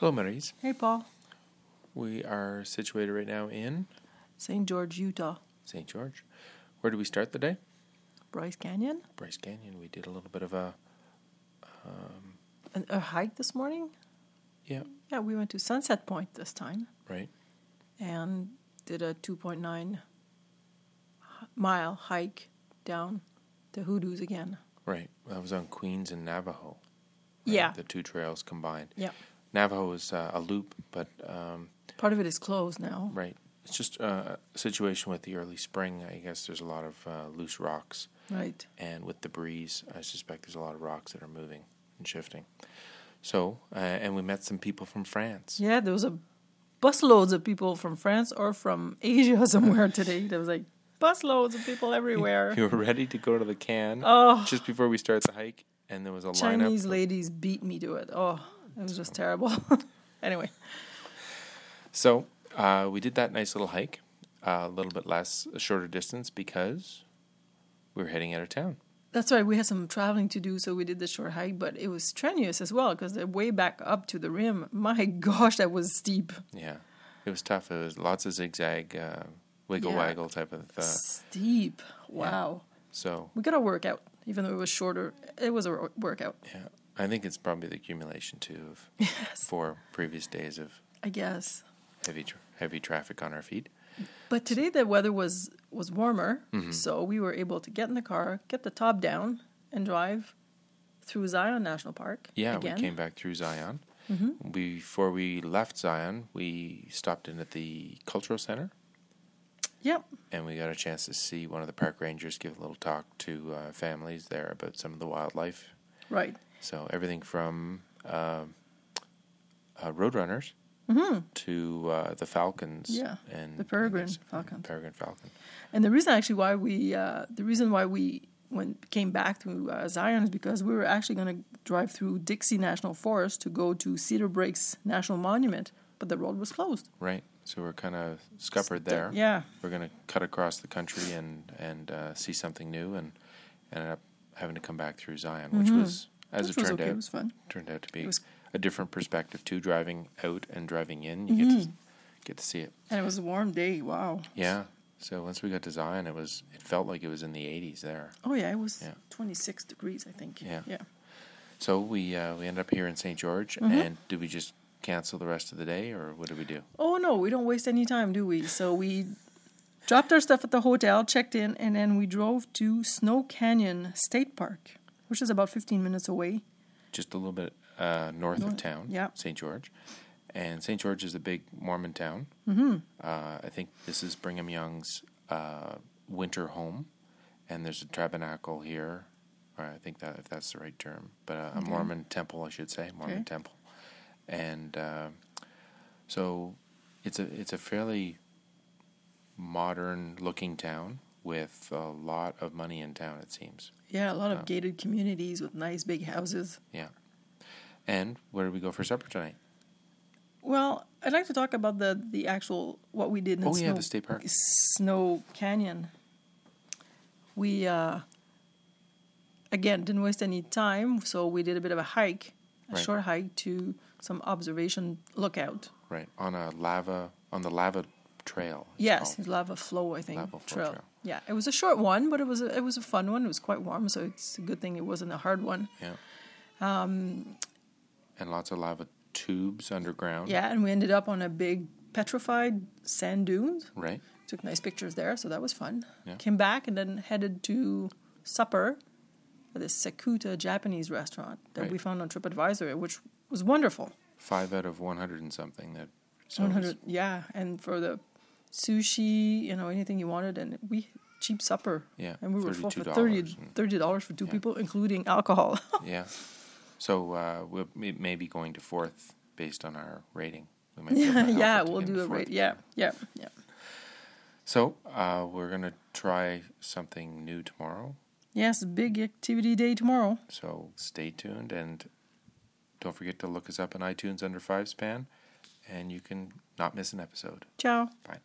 Hello, Maries. Hey, Paul. We are situated right now in St. George, Utah. St. George. Where do we start the day? Bryce Canyon. Bryce Canyon. We did a little bit of a, um, A, a hike this morning. yeah, Yeah, we went to Sunset Point this time right. and did a 2.9 mile hike down to Hoodoos again. Right. That was on Queens and Navajo. right? Yeah. The two trails combined. Yeah. Navajo is uh, a loop, but um, Part of it is closed now. right. It's just uh, a situation with the early spring. I guess there's a lot of uh, loose rocks, Right. and with the breeze, I suspect there's a lot of rocks that are moving and shifting. So, uh, and we met some people from France. Yeah, there was a busloads of people from France or from Asia somewhere today. There was like busloads of people everywhere. You were ready to go to the can Oh. just before we start the hike, and there was a Chinese lineup. of- ladies beat me to it. Oh, it was just terrible. anyway, So uh, we did that nice little hike, uh, a little bit less, a shorter distance because we were heading out of town. that's right. We had some traveling to do, so we did the short hike, but it was strenuous as well because the way back up to the rim, my gosh, that was steep. Yeah, it was tough. It was lots of zigzag, uh, wiggle Yeah. waggle type of. Uh, steep. Wow. so We got a workout, even though it was shorter. It was a workout, yeah, I think it's probably the accumulation too of Yes. four previous days of I guess. heavy tra- heavy traffic on our feet. But today the weather was was warmer, so we were able to get in the car, get the top down, and drive through Zion National Park. Yeah, again. we came back through Zion. Mm-hmm. Before we left Zion, we stopped in at the cultural center. Yep. and we got a chance to see one of the park rangers give a little talk to uh, families there about some of the wildlife. Right. So everything from um uh, roadrunners to uh, the falcons, Mm-hmm. Yeah, and the peregrine and falcons. peregrine falcon. And the reason actually why we uh, the reason why we went came back through uh, Zion is because we were actually going to drive through Dixie National Forest to go to Cedar Breaks National Monument, but the road was closed. Right. So we're kind of scuppered there. Yeah. We're going to cut across the country and and uh, see something new, and ended up having to come back through Zion, which was, as Mm-hmm. Which it turned okay. out, It was fun. turned out to be It was- a different perspective too. Driving out and driving in, you get Mm-hmm. to get to see it. And it was a warm day. Wow. Yeah. So once we got to Zion, it was it felt like it was in the 80s there. Oh yeah, it was Yeah. 26 degrees, I think. Yeah. Yeah. So we uh, we ended up here in St. George, Mm-hmm. and do we just cancel the rest of the day, or what do we do? Oh no, we don't waste any time, do we? So we dropped our stuff at the hotel, checked in, and then we drove to Snow Canyon State Park, which is about 15 minutes away. Just a little bit uh, north of town, yeah. St. George, and St. George is a big Mormon town. Mm-hmm. Uh, I think this is Brigham Young's uh, winter home, and there's a tabernacle here. Or I think that if that's the right term, but uh, a Mormon temple, I should say, Mormon Okay. temple, and uh, so it's a it's a fairly modern looking town with a lot of money in town. It seems. Yeah, a lot of Oh. gated communities with nice big houses. Yeah. And where did we go for supper tonight? Well, I'd like to talk about the the actual what we did in Oh, Snow, yeah, the state park. Snow Canyon. We uh, again didn't waste any time, so we did a bit of a hike, a Right. short hike to some observation lookout. Right on a lava on the lava trail. Yes, lava flow, I think. Lava flow trail. Yeah, it was a short one, but it was a, it was a fun one. It was quite warm, so it's a good thing it wasn't a hard one. Yeah. Um. And lots of lava tubes underground. Yeah, and we ended up on a big petrified sand dunes. Right. Took nice pictures there, so that was fun. Yeah. Came back and then headed to supper at this Sakuta Japanese restaurant that we found on TripAdvisor, which was wonderful. Five out of one hundred and something. That. So One it was- hundred, yeah, and for the sushi, you know, anything you wanted, and we cheap supper. Yeah, and we were full for $32 30 and- dollars for two Yeah. people, including alcohol. Yeah. So uh, we'll we may be going to fourth based on our rating. We might yeah, yeah, we'll do it right. Yeah, yeah, yeah. So uh, we're gonna try something new tomorrow. Yes, big activity day tomorrow. So stay tuned and don't forget to look us up on iTunes under Five Span, and you can not miss an episode. Ciao. Bye.